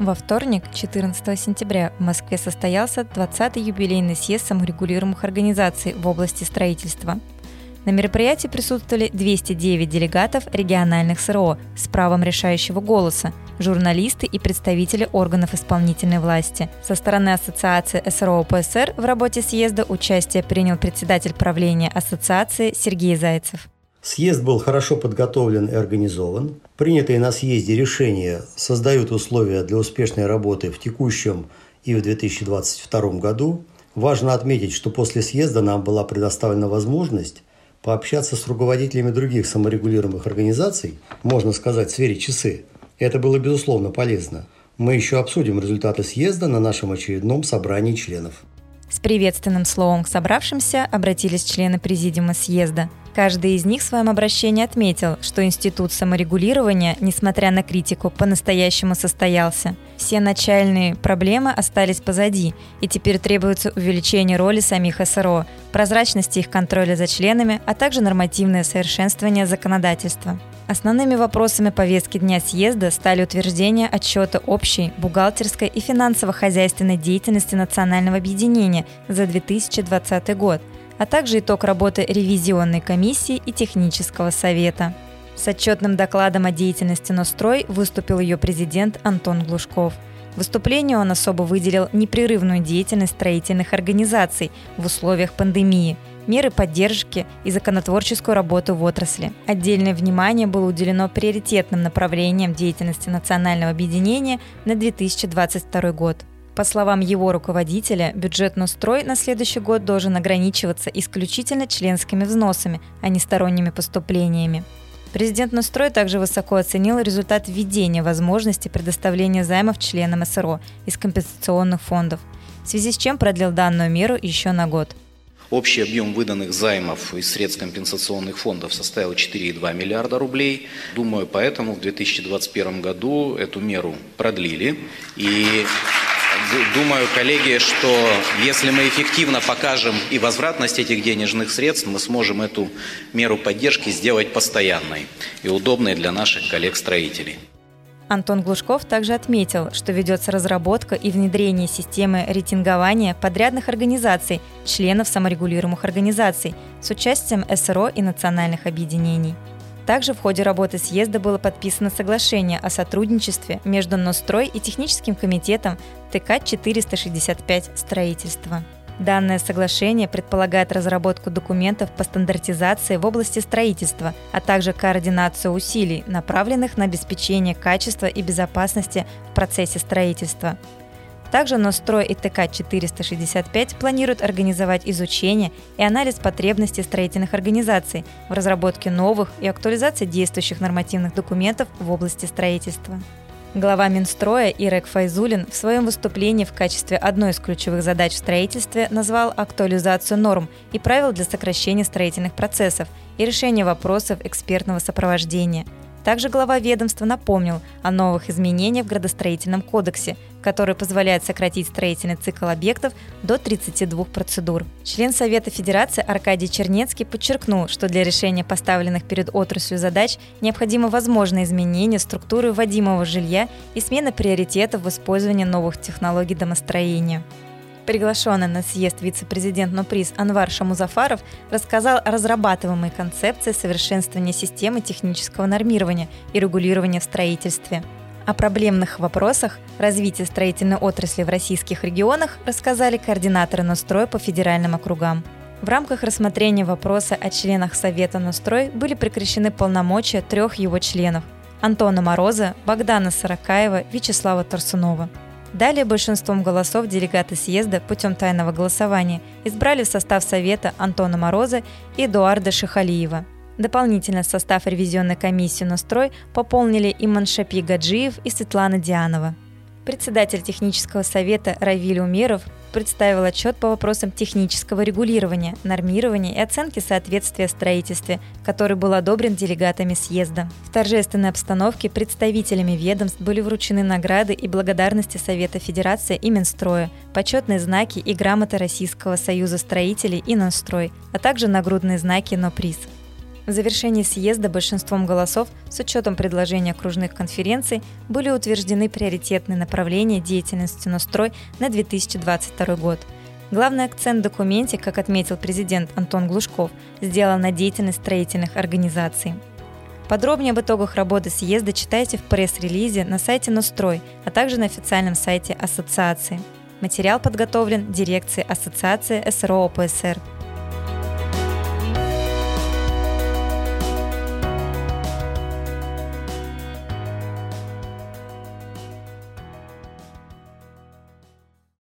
Во вторник, 14 сентября, в Москве состоялся 20-й юбилейный съезд саморегулируемых организаций в области строительства. На мероприятии присутствовали 209 делегатов региональных СРО с правом решающего голоса, журналисты и представители органов исполнительной власти. Со стороны Ассоциации СРО ПСР в работе съезда участие принял председатель правления ассоциации Сергей Зайцев. Съезд был хорошо подготовлен и организован. Принятые на съезде решения создают условия для успешной работы в текущем и в 2022 году. Важно отметить, что после съезда нам была предоставлена возможность пообщаться с руководителями других саморегулируемых организаций, можно сказать, сфере часы. Это было, безусловно, полезно. Мы еще обсудим результаты съезда на нашем очередном собрании членов. С приветственным словом к собравшимся обратились члены Президиума съезда – Каждый из них в своем обращении отметил, что институт саморегулирования, несмотря на критику, по-настоящему состоялся. Все начальные проблемы остались позади, и теперь требуется увеличение роли самих СРО, прозрачности их контроля за членами, а также нормативное совершенствование законодательства. Основными вопросами повестки дня съезда стали утверждение отчета общей бухгалтерской и финансово-хозяйственной деятельности Национального объединения за 2020 год – а также итог работы ревизионной комиссии и технического совета. С отчетным докладом о деятельности Нострой выступил ее президент Антон Глушков. В выступлении он особо выделил непрерывную деятельность строительных организаций в условиях пандемии, меры поддержки и законотворческую работу в отрасли. Отдельное внимание было уделено приоритетным направлениям деятельности Национального объединения на 2022 год. По словам его руководителя, бюджет Нострой на следующий год должен ограничиваться исключительно членскими взносами, а не сторонними поступлениями. Президент Нострой также высоко оценил результат введения возможности предоставления займов членам СРО из компенсационных фондов, в связи с чем продлил данную меру еще на год. Общий объем выданных займов из средств компенсационных фондов составил 4,2 миллиарда рублей. Думаю, поэтому в 2021 году эту меру продлили. И думаю, коллеги, что если мы эффективно покажем и возвратность этих денежных средств, мы сможем эту меру поддержки сделать постоянной и удобной для наших коллег-строителей. Антон Глушков также отметил, что ведется разработка и внедрение системы рейтингования подрядных организаций, членов саморегулируемых организаций с участием СРО и национальных объединений. Также в ходе работы съезда было подписано соглашение о сотрудничестве между Нострой и техническим комитетом ТК-465 «Строительство». Данное соглашение предполагает разработку документов по стандартизации в области строительства, а также координацию усилий, направленных на обеспечение качества и безопасности в процессе строительства. Также Нострой и ТК-465 планируют организовать изучение и анализ потребностей строительных организаций в разработке новых и актуализации действующих нормативных документов в области строительства. Глава Минстроя Ирек Файзулин в своем выступлении в качестве одной из ключевых задач в строительстве назвал актуализацию норм и правил для сокращения строительных процессов и решения вопросов экспертного сопровождения – также глава ведомства напомнил о новых изменениях в градостроительном кодексе, который позволяет сократить строительный цикл объектов до 32 процедур. Член Совета Федерации Аркадий Чернецкий подчеркнул, что для решения поставленных перед отраслью задач необходимо возможное изменение структуры вводимого жилья и смена приоритетов в использовании новых технологий домостроения. Приглашенный на съезд вице-президент НОПРИС Анвар Шамузафаров рассказал о разрабатываемой концепции совершенствования системы технического нормирования и регулирования в строительстве. О проблемных вопросах развития строительной отрасли в российских регионах рассказали координаторы Ностроя по федеральным округам. В рамках рассмотрения вопроса о членах Совета Нострой были прекращены полномочия трех его членов – Антона Мороза, Богдана Сорокаева, Вячеслава Торсунова – Далее большинством голосов делегаты съезда путем тайного голосования избрали в состав Совета Антона Мороза и Эдуарда Шихалиева. Дополнительно состав ревизионной комиссии «Настрой» пополнили Иман Шапи Гаджиев и Светлана Дианова. Председатель технического совета Равиль Умеров представил отчет по вопросам технического регулирования, нормирования и оценки соответствия строительстве, который был одобрен делегатами съезда. В торжественной обстановке представителями ведомств были вручены награды и благодарности Совета Федерации и Минстроя, почетные знаки и грамоты Российского союза строителей и Нострой, а также нагрудные знаки «Но приз». В завершении съезда большинством голосов с учетом предложения окружных конференций были утверждены приоритетные направления деятельности Нострой на 2022 год. Главный акцент в документе, как отметил президент Антон Глушков, сделан на деятельность строительных организаций. Подробнее об итогах работы съезда читайте в пресс-релизе на сайте Нострой, а также на официальном сайте Ассоциации. Материал подготовлен дирекцией Ассоциации СРО ОПСР.